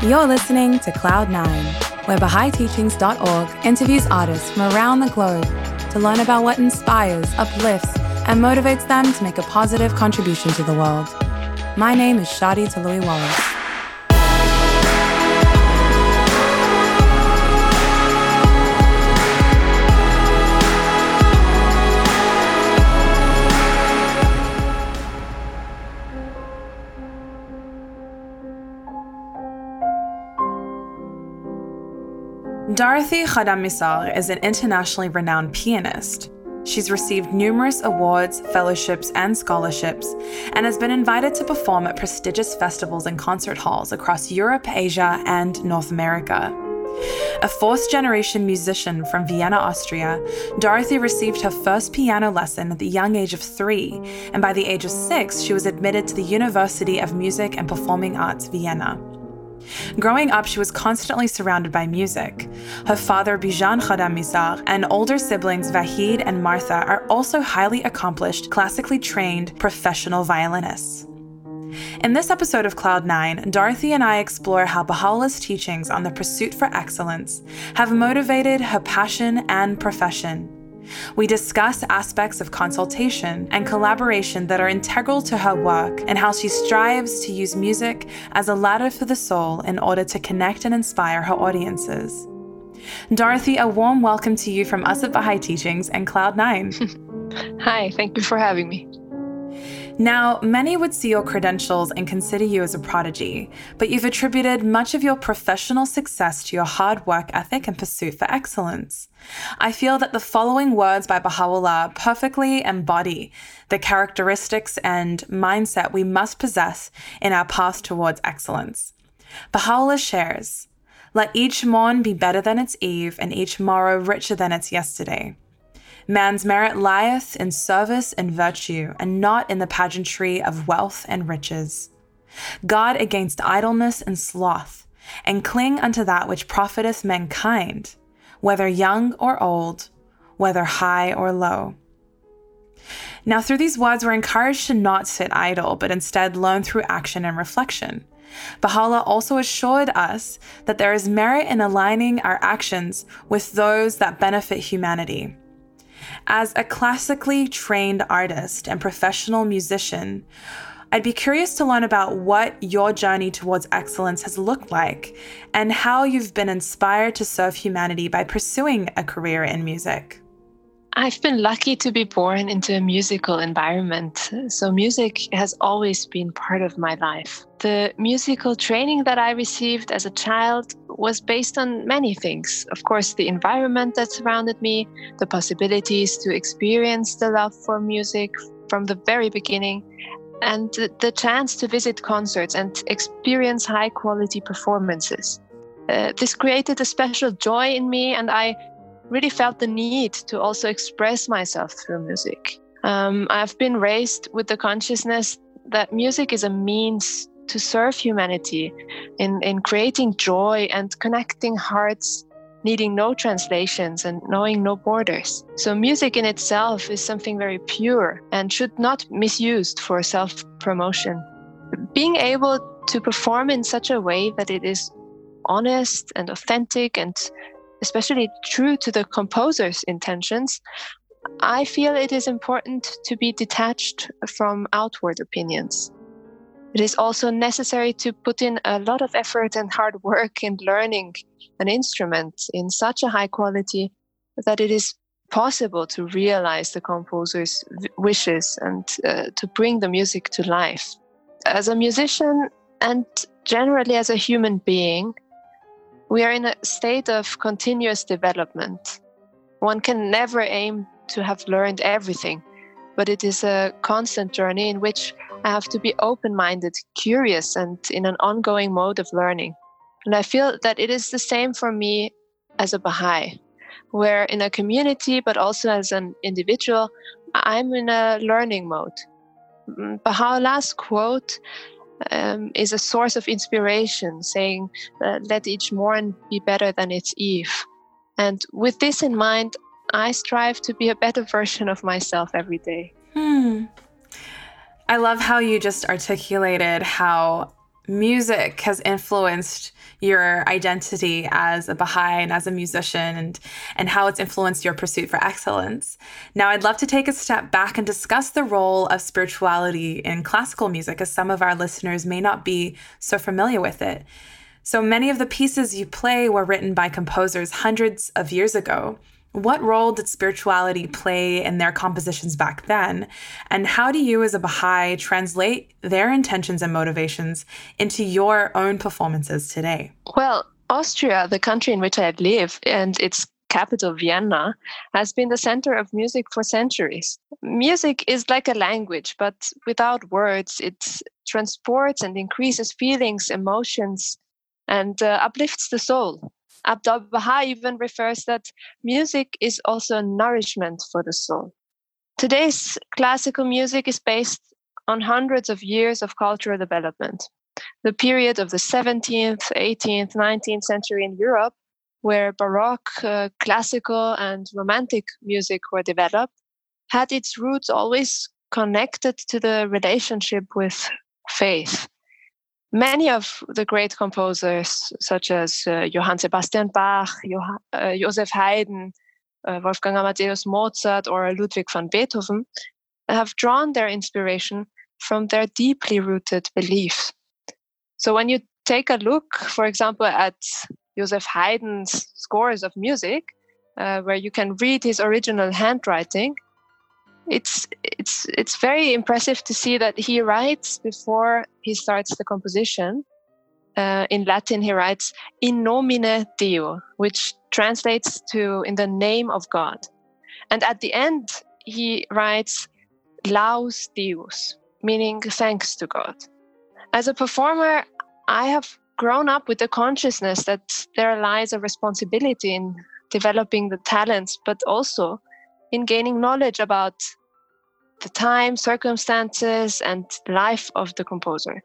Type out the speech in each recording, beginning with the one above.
You're listening to Cloud9, where BahaiTeachings.org interviews artists from around the globe to learn about what inspires, uplifts, and motivates them to make a positive contribution to the world. My name is Shadi Toloui Wallace. Dorothy Khadem is an internationally renowned pianist. She's received numerous awards, fellowships, and scholarships, and has been invited to perform at prestigious festivals and concert halls across Europe, Asia, and North America. A fourth generation musician from Vienna, Austria, Dorothy received her first piano lesson at the young age of three, and by the age of six, she was admitted to the University of Music and Performing Arts, Vienna. Growing up, she was constantly surrounded by music. Her father, Bijan Khadem Missagh, and older siblings Vahid and Martha are also highly accomplished, classically trained professional violinists. In this episode of Cloud9, Dorothy and I explore how Baha'u'llah's teachings on the pursuit for excellence have motivated her passion and profession we discuss aspects of consultation and collaboration that are integral to her work and how she strives to use music as a ladder for the soul in order to connect and inspire her audiences. Dorothy, a warm welcome to you from us at Baha'i Teachings and Cloud9. Hi, thank you for having me. Now, many would see your credentials and consider you as a prodigy, but you've attributed much of your professional success to your hard work ethic and pursuit for excellence. I feel that the following words by Baha'u'llah perfectly embody the characteristics and mindset we must possess in our path towards excellence. Baha'u'llah shares, Let each morn be better than its eve, and each morrow richer than its yesterday. Man's merit lieth in service and virtue, and not in the pageantry of wealth and riches. Guard against idleness and sloth, and cling unto that which profiteth mankind, whether young or old, whether high or low. Now, through these words, we're encouraged to not sit idle, but instead learn through action and reflection. Baha'u'llah also assured us that there is merit in aligning our actions with those that benefit humanity. As a classically trained artist and professional musician, I'd be curious to learn about what your journey towards excellence has looked like and how you've been inspired to serve humanity by pursuing a career in music. I've been lucky to be born into a musical environment, so music has always been part of my life. The musical training that I received as a child was based on many things. Of course, the environment that surrounded me, the possibilities to experience the love for music from the very beginning, and the chance to visit concerts and experience high quality performances. Uh, this created a special joy in me, and I really felt the need to also express myself through music. Um, I've been raised with the consciousness that music is a means to serve humanity in, in creating joy and connecting hearts, needing no translations and knowing no borders. So, music in itself is something very pure and should not misused for self promotion. Being able to perform in such a way that it is honest and authentic and especially true to the composer's intentions, I feel it is important to be detached from outward opinions. It is also necessary to put in a lot of effort and hard work in learning an instrument in such a high quality that it is possible to realize the composer's wishes and uh, to bring the music to life. As a musician and generally as a human being, we are in a state of continuous development. One can never aim to have learned everything, but it is a constant journey in which I have to be open minded, curious, and in an ongoing mode of learning. And I feel that it is the same for me as a Baha'i, where in a community, but also as an individual, I'm in a learning mode. Mm, Baha'u'llah's quote um, is a source of inspiration, saying, uh, Let each morn be better than its eve. And with this in mind, I strive to be a better version of myself every day. Hmm. I love how you just articulated how music has influenced your identity as a Baha'i and as a musician and, and how it's influenced your pursuit for excellence. Now, I'd love to take a step back and discuss the role of spirituality in classical music, as some of our listeners may not be so familiar with it. So many of the pieces you play were written by composers hundreds of years ago. What role did spirituality play in their compositions back then? And how do you, as a Baha'i, translate their intentions and motivations into your own performances today? Well, Austria, the country in which I live, and its capital, Vienna, has been the center of music for centuries. Music is like a language, but without words, it transports and increases feelings, emotions, and uh, uplifts the soul. Abdul Baha even refers that music is also nourishment for the soul. Today's classical music is based on hundreds of years of cultural development. The period of the 17th, 18th, 19th century in Europe, where Baroque, uh, classical, and romantic music were developed, had its roots always connected to the relationship with faith. Many of the great composers, such as uh, Johann Sebastian Bach, uh, Joseph Haydn, uh, Wolfgang Amadeus Mozart, or Ludwig van Beethoven, have drawn their inspiration from their deeply rooted beliefs. So when you take a look, for example, at Joseph Haydn's scores of music, uh, where you can read his original handwriting, it's it's it's very impressive to see that he writes before he starts the composition. Uh, in Latin, he writes "in nomine Deo," which translates to "in the name of God," and at the end he writes "laus Deus," meaning thanks to God. As a performer, I have grown up with the consciousness that there lies a responsibility in developing the talents, but also in gaining knowledge about the time, circumstances, and life of the composer.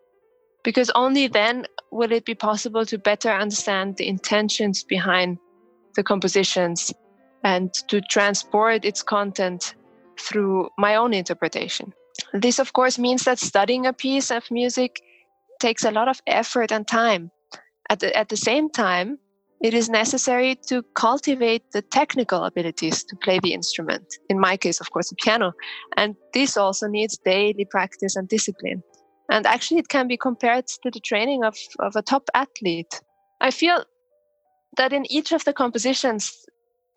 Because only then will it be possible to better understand the intentions behind the compositions and to transport its content through my own interpretation. This, of course, means that studying a piece of music takes a lot of effort and time. At the, at the same time, it is necessary to cultivate the technical abilities to play the instrument. In my case, of course, the piano. And this also needs daily practice and discipline. And actually, it can be compared to the training of, of a top athlete. I feel that in each of the compositions,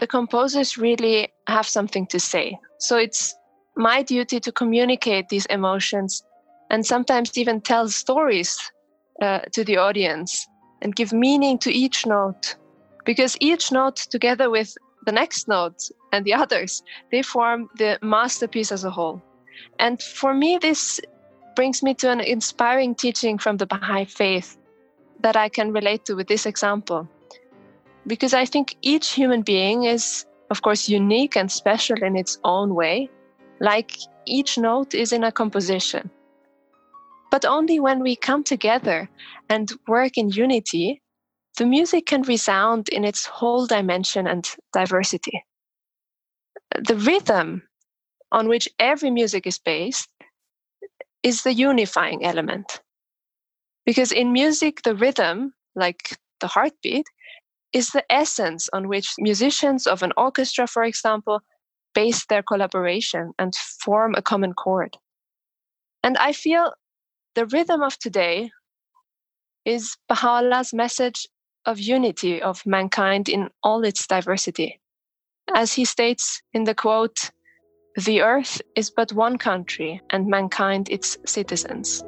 the composers really have something to say. So it's my duty to communicate these emotions and sometimes even tell stories uh, to the audience and give meaning to each note. Because each note together with the next note and the others they form the masterpiece as a whole. And for me this brings me to an inspiring teaching from the baha'i faith that i can relate to with this example. Because i think each human being is of course unique and special in its own way. Like each note is in a composition but only when we come together and work in unity, the music can resound in its whole dimension and diversity. The rhythm on which every music is based is the unifying element. Because in music, the rhythm, like the heartbeat, is the essence on which musicians of an orchestra, for example, base their collaboration and form a common chord. And I feel the rhythm of today is Baha'u'llah's message of unity of mankind in all its diversity. As he states in the quote, the earth is but one country and mankind its citizens.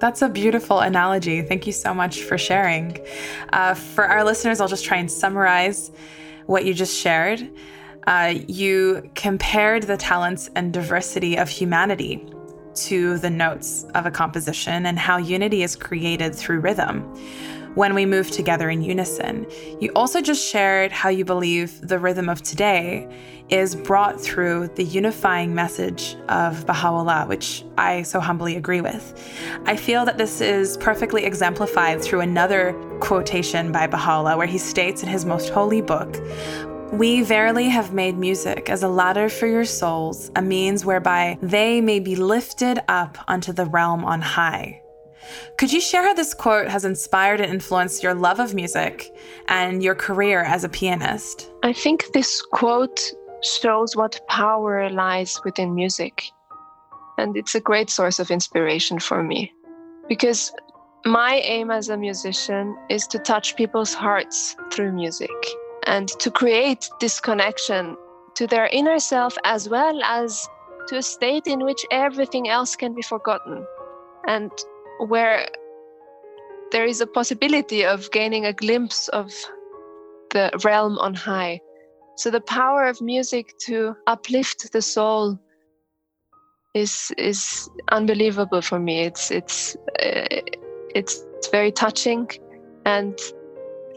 That's a beautiful analogy. Thank you so much for sharing. Uh, for our listeners, I'll just try and summarize what you just shared. Uh, you compared the talents and diversity of humanity to the notes of a composition and how unity is created through rhythm when we move together in unison. You also just shared how you believe the rhythm of today is brought through the unifying message of Baha'u'llah, which I so humbly agree with. I feel that this is perfectly exemplified through another quotation by Baha'u'llah, where he states in his most holy book, we verily have made music as a ladder for your souls, a means whereby they may be lifted up unto the realm on high. Could you share how this quote has inspired and influenced your love of music and your career as a pianist? I think this quote shows what power lies within music. And it's a great source of inspiration for me. Because my aim as a musician is to touch people's hearts through music and to create this connection to their inner self as well as to a state in which everything else can be forgotten and where there is a possibility of gaining a glimpse of the realm on high. So the power of music to uplift the soul is is unbelievable for me. It's it's uh, it's very touching, and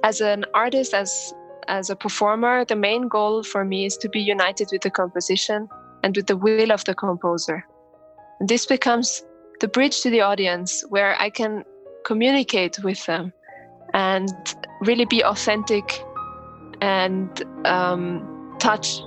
as an artist, as as a performer, the main goal for me is to be united with the composition and with the will of the composer. This becomes the bridge to the audience where I can communicate with them and really be authentic and um, touch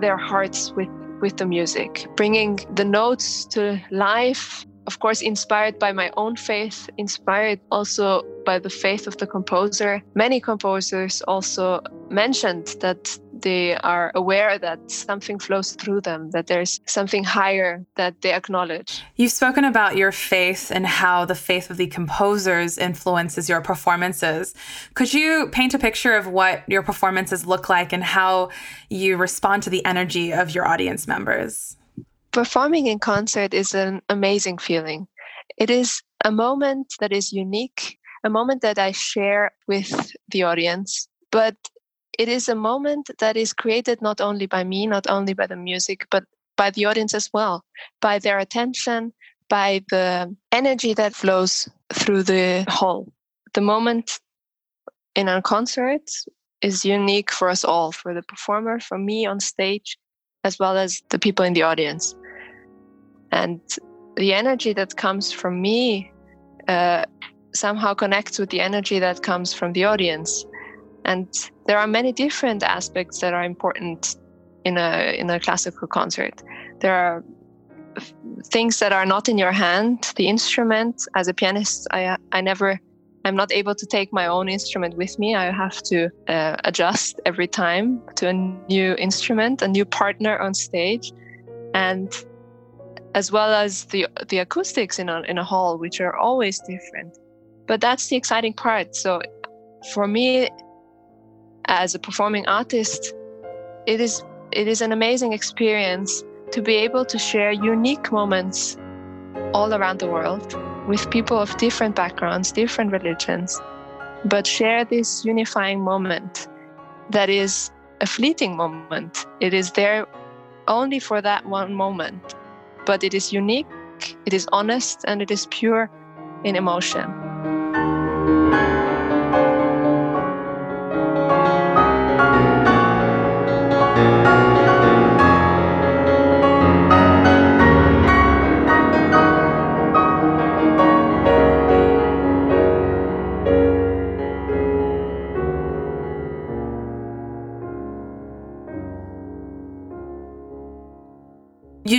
their hearts with, with the music, bringing the notes to life. Of course, inspired by my own faith, inspired also by the faith of the composer. Many composers also mentioned that they are aware that something flows through them, that there's something higher that they acknowledge. You've spoken about your faith and how the faith of the composers influences your performances. Could you paint a picture of what your performances look like and how you respond to the energy of your audience members? Performing in concert is an amazing feeling. It is a moment that is unique, a moment that I share with the audience, but it is a moment that is created not only by me, not only by the music, but by the audience as well, by their attention, by the energy that flows through the hall. The moment in a concert is unique for us all, for the performer, for me on stage, as well as the people in the audience. And the energy that comes from me uh, somehow connects with the energy that comes from the audience. And there are many different aspects that are important in a in a classical concert. There are things that are not in your hand. The instrument, as a pianist, I I never I'm not able to take my own instrument with me. I have to uh, adjust every time to a new instrument, a new partner on stage, and as well as the the acoustics in a in a hall, which are always different. But that's the exciting part. So for me, as a performing artist, it is it is an amazing experience to be able to share unique moments all around the world with people of different backgrounds, different religions, but share this unifying moment that is a fleeting moment. It is there only for that one moment, but it is unique, it is honest, and it is pure in emotion.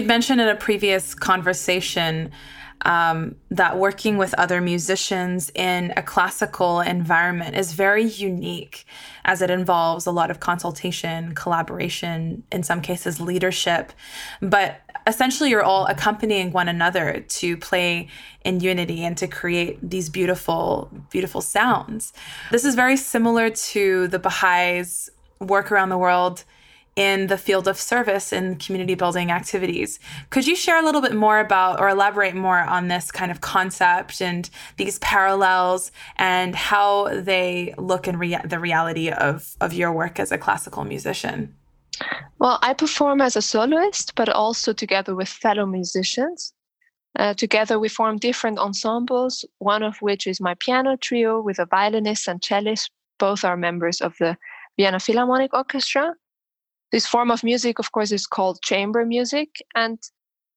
You'd mentioned in a previous conversation um, that working with other musicians in a classical environment is very unique as it involves a lot of consultation, collaboration, in some cases, leadership. But essentially, you're all accompanying one another to play in unity and to create these beautiful, beautiful sounds. This is very similar to the Baha'is' work around the world in the field of service and community building activities. Could you share a little bit more about or elaborate more on this kind of concept and these parallels and how they look in rea- the reality of, of your work as a classical musician? Well, I perform as a soloist, but also together with fellow musicians. Uh, together, we form different ensembles, one of which is my piano trio with a violinist and cellist. Both are members of the Vienna Philharmonic Orchestra. This form of music, of course, is called chamber music, and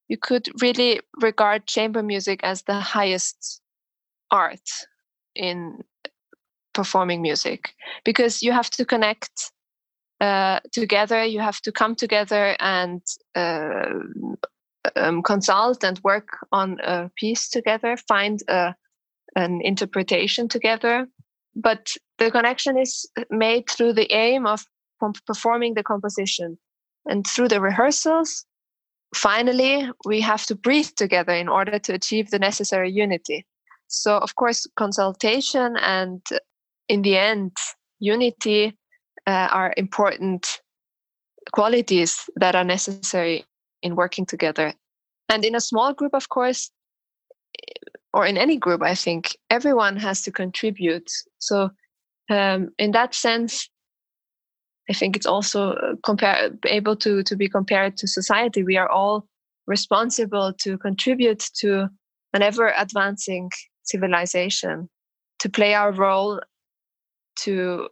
you could really regard chamber music as the highest art in performing music because you have to connect uh, together, you have to come together and uh, um, consult and work on a piece together, find a, an interpretation together. But the connection is made through the aim of performing the composition. And through the rehearsals, finally, we have to breathe together in order to achieve the necessary unity. So, of course, consultation and in the end, unity uh, are important qualities that are necessary in working together. And in a small group, of course, or in any group, I think everyone has to contribute. So, um, in that sense, I think it's also uh, compare, able to, to be compared to society. We are all responsible to contribute to an ever advancing civilization, to play our role, to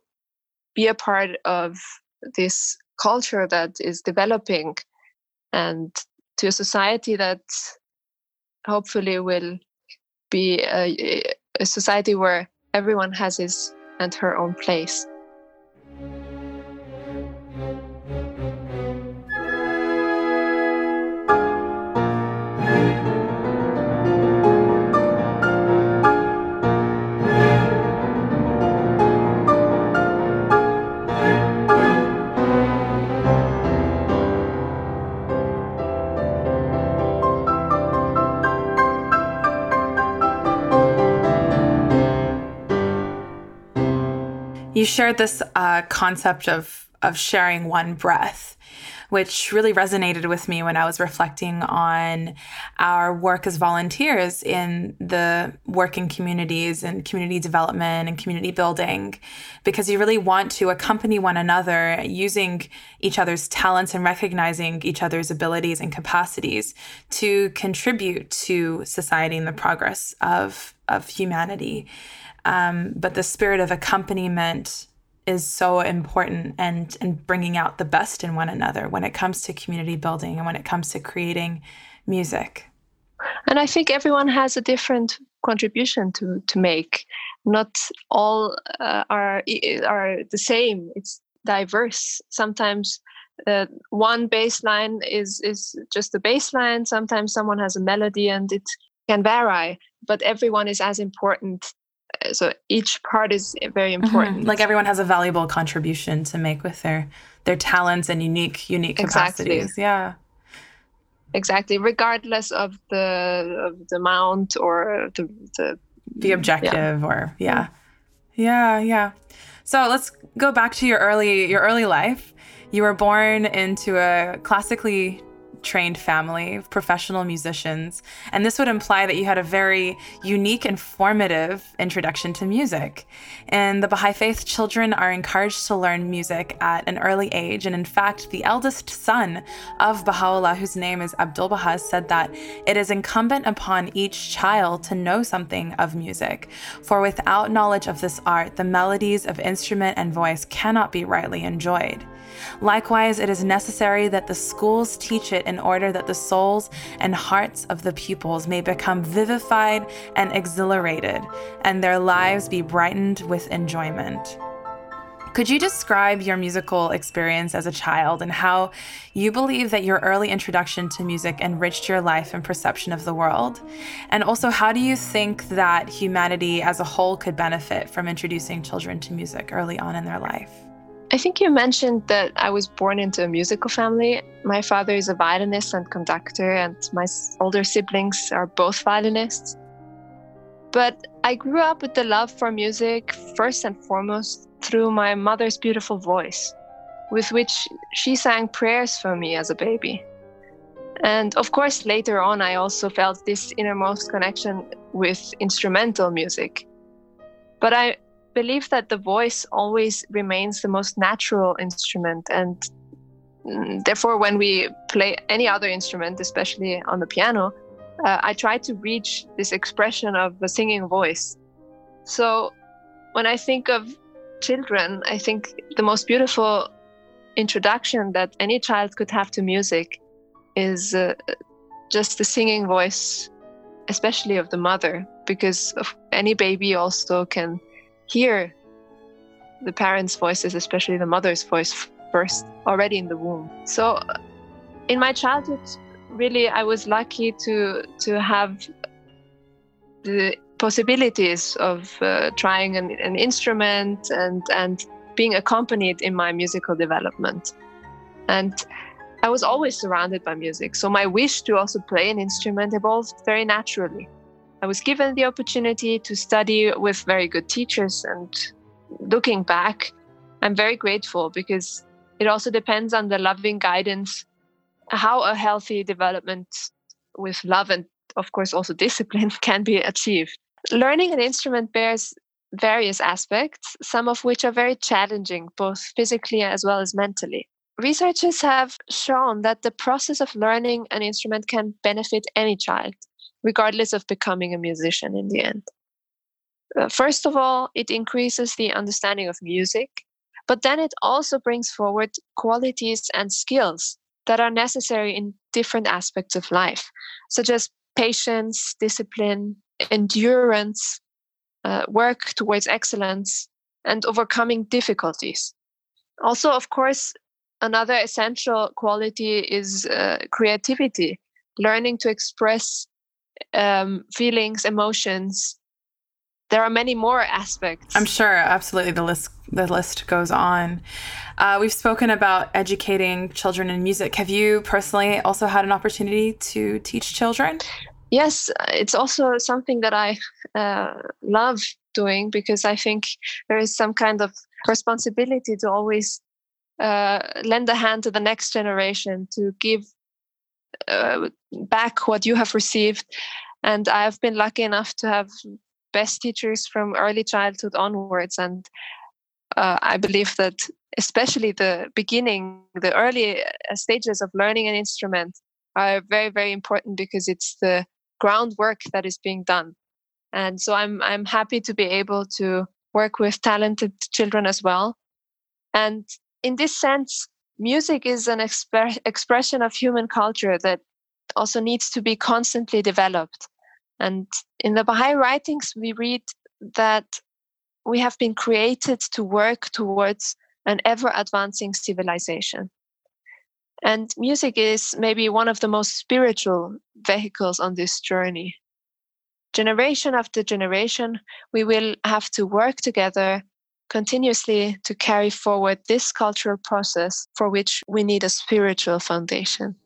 be a part of this culture that is developing and to a society that hopefully will be a, a society where everyone has his and her own place. You shared this uh, concept of of sharing one breath, which really resonated with me when I was reflecting on our work as volunteers in the working communities and community development and community building, because you really want to accompany one another using each other's talents and recognizing each other's abilities and capacities to contribute to society and the progress of, of humanity. Um, but the spirit of accompaniment is so important and and bringing out the best in one another when it comes to community building and when it comes to creating music. And I think everyone has a different contribution to to make. Not all uh, are are the same. It's diverse. Sometimes uh, one bass line is is just the bass line. Sometimes someone has a melody, and it can vary. But everyone is as important so each part is very mm-hmm. important. Mm-hmm. Like everyone has a valuable contribution to make with their their talents and unique unique capacities. Exactly. Yeah. Exactly, regardless of the of the amount or the the, the objective yeah. or yeah. Yeah, yeah. So let's go back to your early your early life. You were born into a classically trained family of professional musicians, and this would imply that you had a very unique and formative introduction to music. In the Baha'i Faith, children are encouraged to learn music at an early age, and in fact, the eldest son of Baha'u'llah, whose name is Abdul Baha, said that it is incumbent upon each child to know something of music, for without knowledge of this art, the melodies of instrument and voice cannot be rightly enjoyed. Likewise, it is necessary that the schools teach it in order that the souls and hearts of the pupils may become vivified and exhilarated, and their lives be brightened with enjoyment. Could you describe your musical experience as a child and how you believe that your early introduction to music enriched your life and perception of the world? And also, how do you think that humanity as a whole could benefit from introducing children to music early on in their life? I think you mentioned that I was born into a musical family. My father is a violinist and conductor, and my older siblings are both violinists. But I grew up with the love for music first and foremost through my mother's beautiful voice. with which she sang prayers for me as a baby. And of course, later on, I also felt this innermost connection with instrumental music. But I believe that the voice always remains the most natural instrument. And mm, therefore, when we play any other instrument, especially on the piano, uh, I try to reach this expression of a singing voice. So when I think of children, I think the most beautiful introduction that any child could have to music is uh, just the singing voice, especially of the mother, because any baby also can hear the parents' voices, especially the mother's voice first, already in the womb. So, uh, in my childhood, really, I was lucky to to have the possibilities of uh, trying an, an instrument and and being accompanied in my musical development. And I was always surrounded by music, so my wish to also play an instrument evolved very naturally. I was given the opportunity to study with very good teachers, and looking back, I'm very grateful because it also depends on the loving guidance how a healthy development with love and, of course, also discipline can be achieved. Learning an instrument bears various aspects, some of which are very challenging, both physically as well as mentally. Researchers have shown that the process of learning an instrument can benefit any child, regardless of becoming a musician in the end. Uh, first of all, it increases the understanding of music, but then it also brings forward qualities and skills that are necessary in different aspects of life, such as patience, discipline, endurance, uh, work towards excellence, and overcoming difficulties. Also, of course, another essential quality is uh, creativity, learning to express um, feelings, emotions. There are many more aspects. I'm sure, absolutely. The list the list goes on. Uh, we've spoken about educating children in music. Have you personally also had an opportunity to teach children? yes, it's also something that I uh, love doing because I think there is some kind of responsibility to always uh, lend a hand to the next generation to give uh, back what you have received. And I've been lucky enough to have best teachers from early childhood onwards. And uh, I believe that especially the beginning, the early uh, stages of learning an instrument are very, very important because it's the groundwork that is being done. And so I'm I'm happy to be able to work with talented children as well. And in this sense, music is an exp- expression of human culture that also needs to be constantly developed. And in the Baha'i writings, we read that we have been created to work towards an ever advancing civilization. And music is maybe one of the most spiritual vehicles on this journey. Generation after generation, we will have to work together continuously to carry forward this cultural process for which we need a spiritual foundation.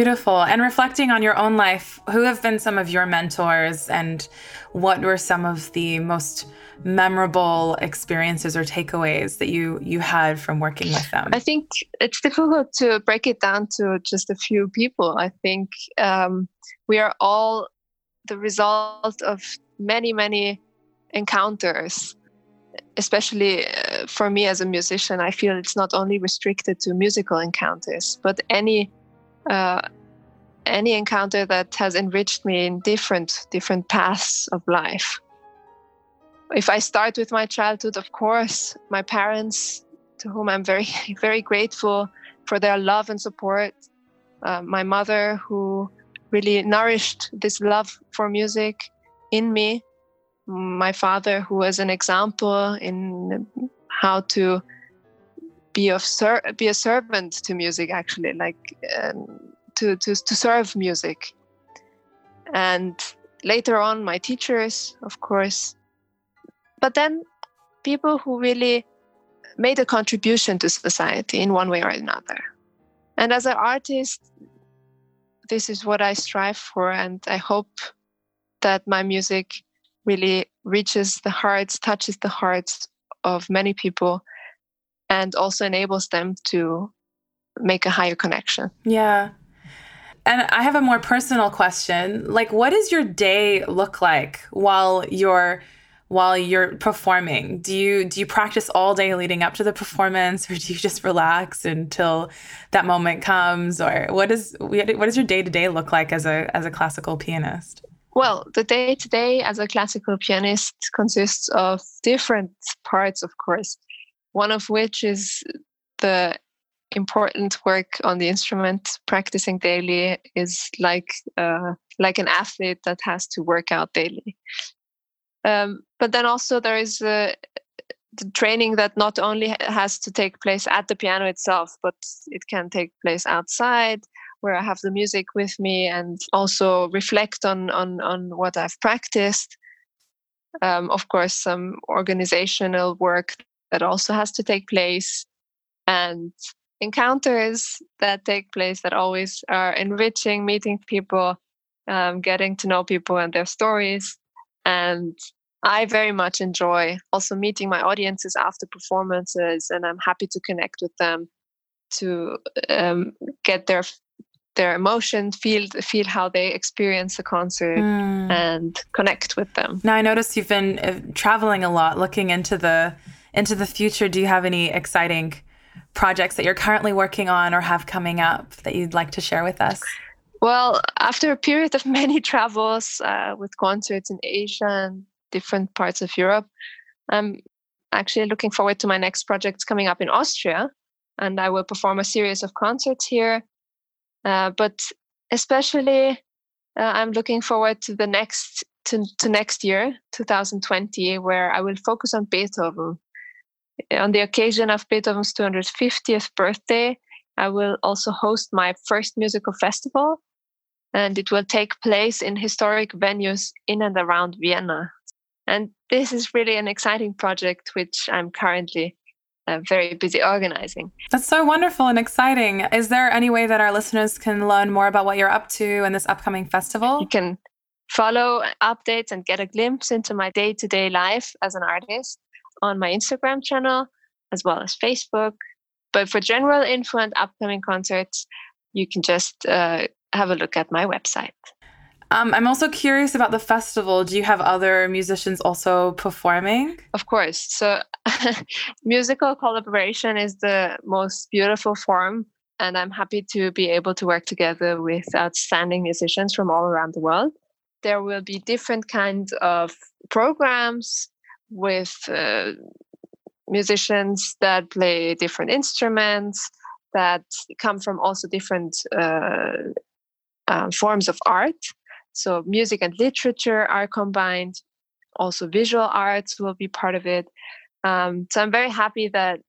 Beautiful. And reflecting on your own life, who have been some of your mentors and what were some of the most memorable experiences or takeaways that you you had from working with them? I think it's difficult to break it down to just a few people. I think um, we are all the result of many, many encounters especially uh, for me as a musician, I feel it's not only restricted to musical encounters, but any uh, any encounter that has enriched me in different different paths of life. If I start with my childhood, of course, my parents, to whom I'm very very grateful for their love and support. uh, my mother, who really nourished this love for music in me, my father, who was an example in how to be of ser- be a servant to music, actually, like um, to, to to serve music, and later on my teachers, of course, but then people who really made a contribution to society in one way or another. And as an artist, this is what I strive for, and I hope that my music really reaches the hearts, touches the hearts of many people, and also enables them to make a higher connection. Yeah. And I have a more personal question. Like, what does your day look like while you're while you're performing? Do you do you practice all day leading up to the performance, or do you just relax until that moment comes? Or what is what does your day to day look like as a as a classical pianist? Well, the day to day as a classical pianist consists of different parts, of course. One of which is the important work on the instrument. Practicing daily is like uh, like an athlete that has to work out daily. Um, but then also there is uh, the training that not only has to take place at the piano itself, but it can take place outside where I have the music with me and also reflect on on on what I've practiced. Um, of course, some organizational work that also has to take place, and encounters that take place that always are enriching, meeting people, um, getting to know people and their stories, and I very much enjoy also meeting my audiences after performances, and I'm happy to connect with them to um, get their their emotion, feel feel how they experience the concert, mm. and connect with them. Now I noticed you've been uh, traveling a lot, looking into the into the future. Do you have any exciting projects that you're currently working on or have coming up that you'd like to share with us? Well, after a period of many travels uh, with concerts in Asia and different parts of Europe. I'm actually looking forward to my next projects coming up in Austria, and I will perform a series of concerts here. Uh, but especially, uh, I'm looking forward to the next to, to next year, 2020, where I will focus on Beethoven. On the occasion of Beethoven's 250th birthday, I will also host my first musical festival, and it will take place in historic venues in and around Vienna. And this is really an exciting project, which I'm currently uh, very busy organizing. That's so wonderful and exciting. Is there any way that our listeners can learn more about what you're up to in this upcoming festival? You can follow updates and get a glimpse into my day to day life as an artist on my Instagram channel as well as Facebook. But for general info and upcoming concerts, you can just uh, have a look at my website. Um, I'm also curious about the festival. Do you have other musicians also performing? Of course. So, musical collaboration is the most beautiful form, and I'm happy to be able to work together with outstanding musicians from all around the world. There will be different kinds of programs with uh, musicians that play different instruments that come from also different uh, uh, forms of art so music and literature are combined. Also, visual arts will be part of it. Um, so I'm very happy that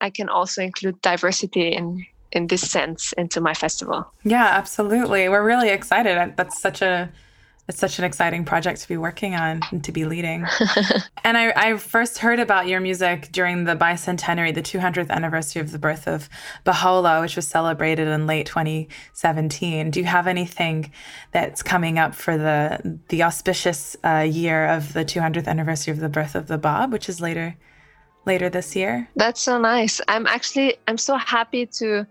I can also include diversity in in this sense into my festival. Yeah, absolutely. We're really excited. That's such a it's such an exciting project to be working on and to be leading. and I, I, first heard about your music during the bicentenary, the 200th anniversary of the birth of Baha'u'llah, which was celebrated in late 2017. Do you have anything that's coming up for the the auspicious uh, year of the 200th anniversary of the birth of the Bab, which is later later this year? That's so nice. I'm actually I'm so happy to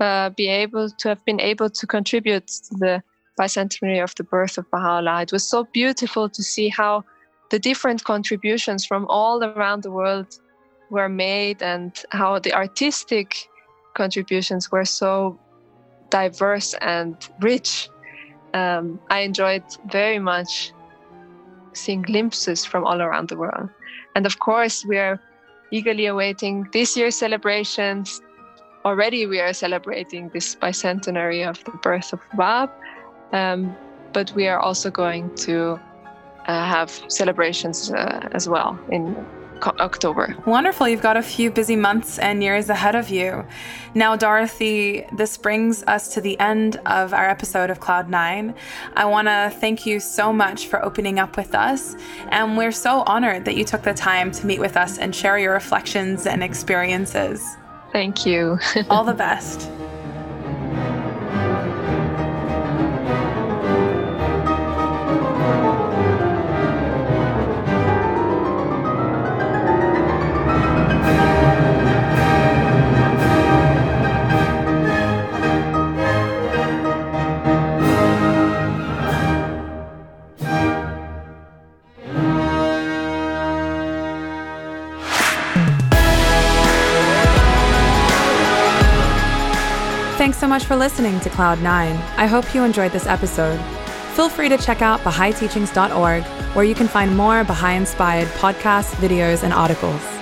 uh, be able to have been able to contribute to the bicentenary of the birth of Baha'u'llah. It was so beautiful to see how the different contributions from all around the world were made and how the artistic contributions were so diverse and rich. Um, I enjoyed very much seeing glimpses from all around the world. And of course, we are eagerly awaiting this year's celebrations already we are celebrating this bicentenary of the birth of Bab, um, but we are also going to uh, have celebrations uh, as well in October. Wonderful. You've got a few busy months and years ahead of you. Now, Dorothy, this brings us to the end of our episode of Cloud9. I want to thank you so much for opening up with us. And we're so honored that you took the time to meet with us and share your reflections and experiences. Thank you. All the best. Much for listening to Cloud9. I hope you enjoyed this episode. Feel free to check out BahaiTeachings.org, where you can find more Baha'i inspired podcasts, videos, and articles.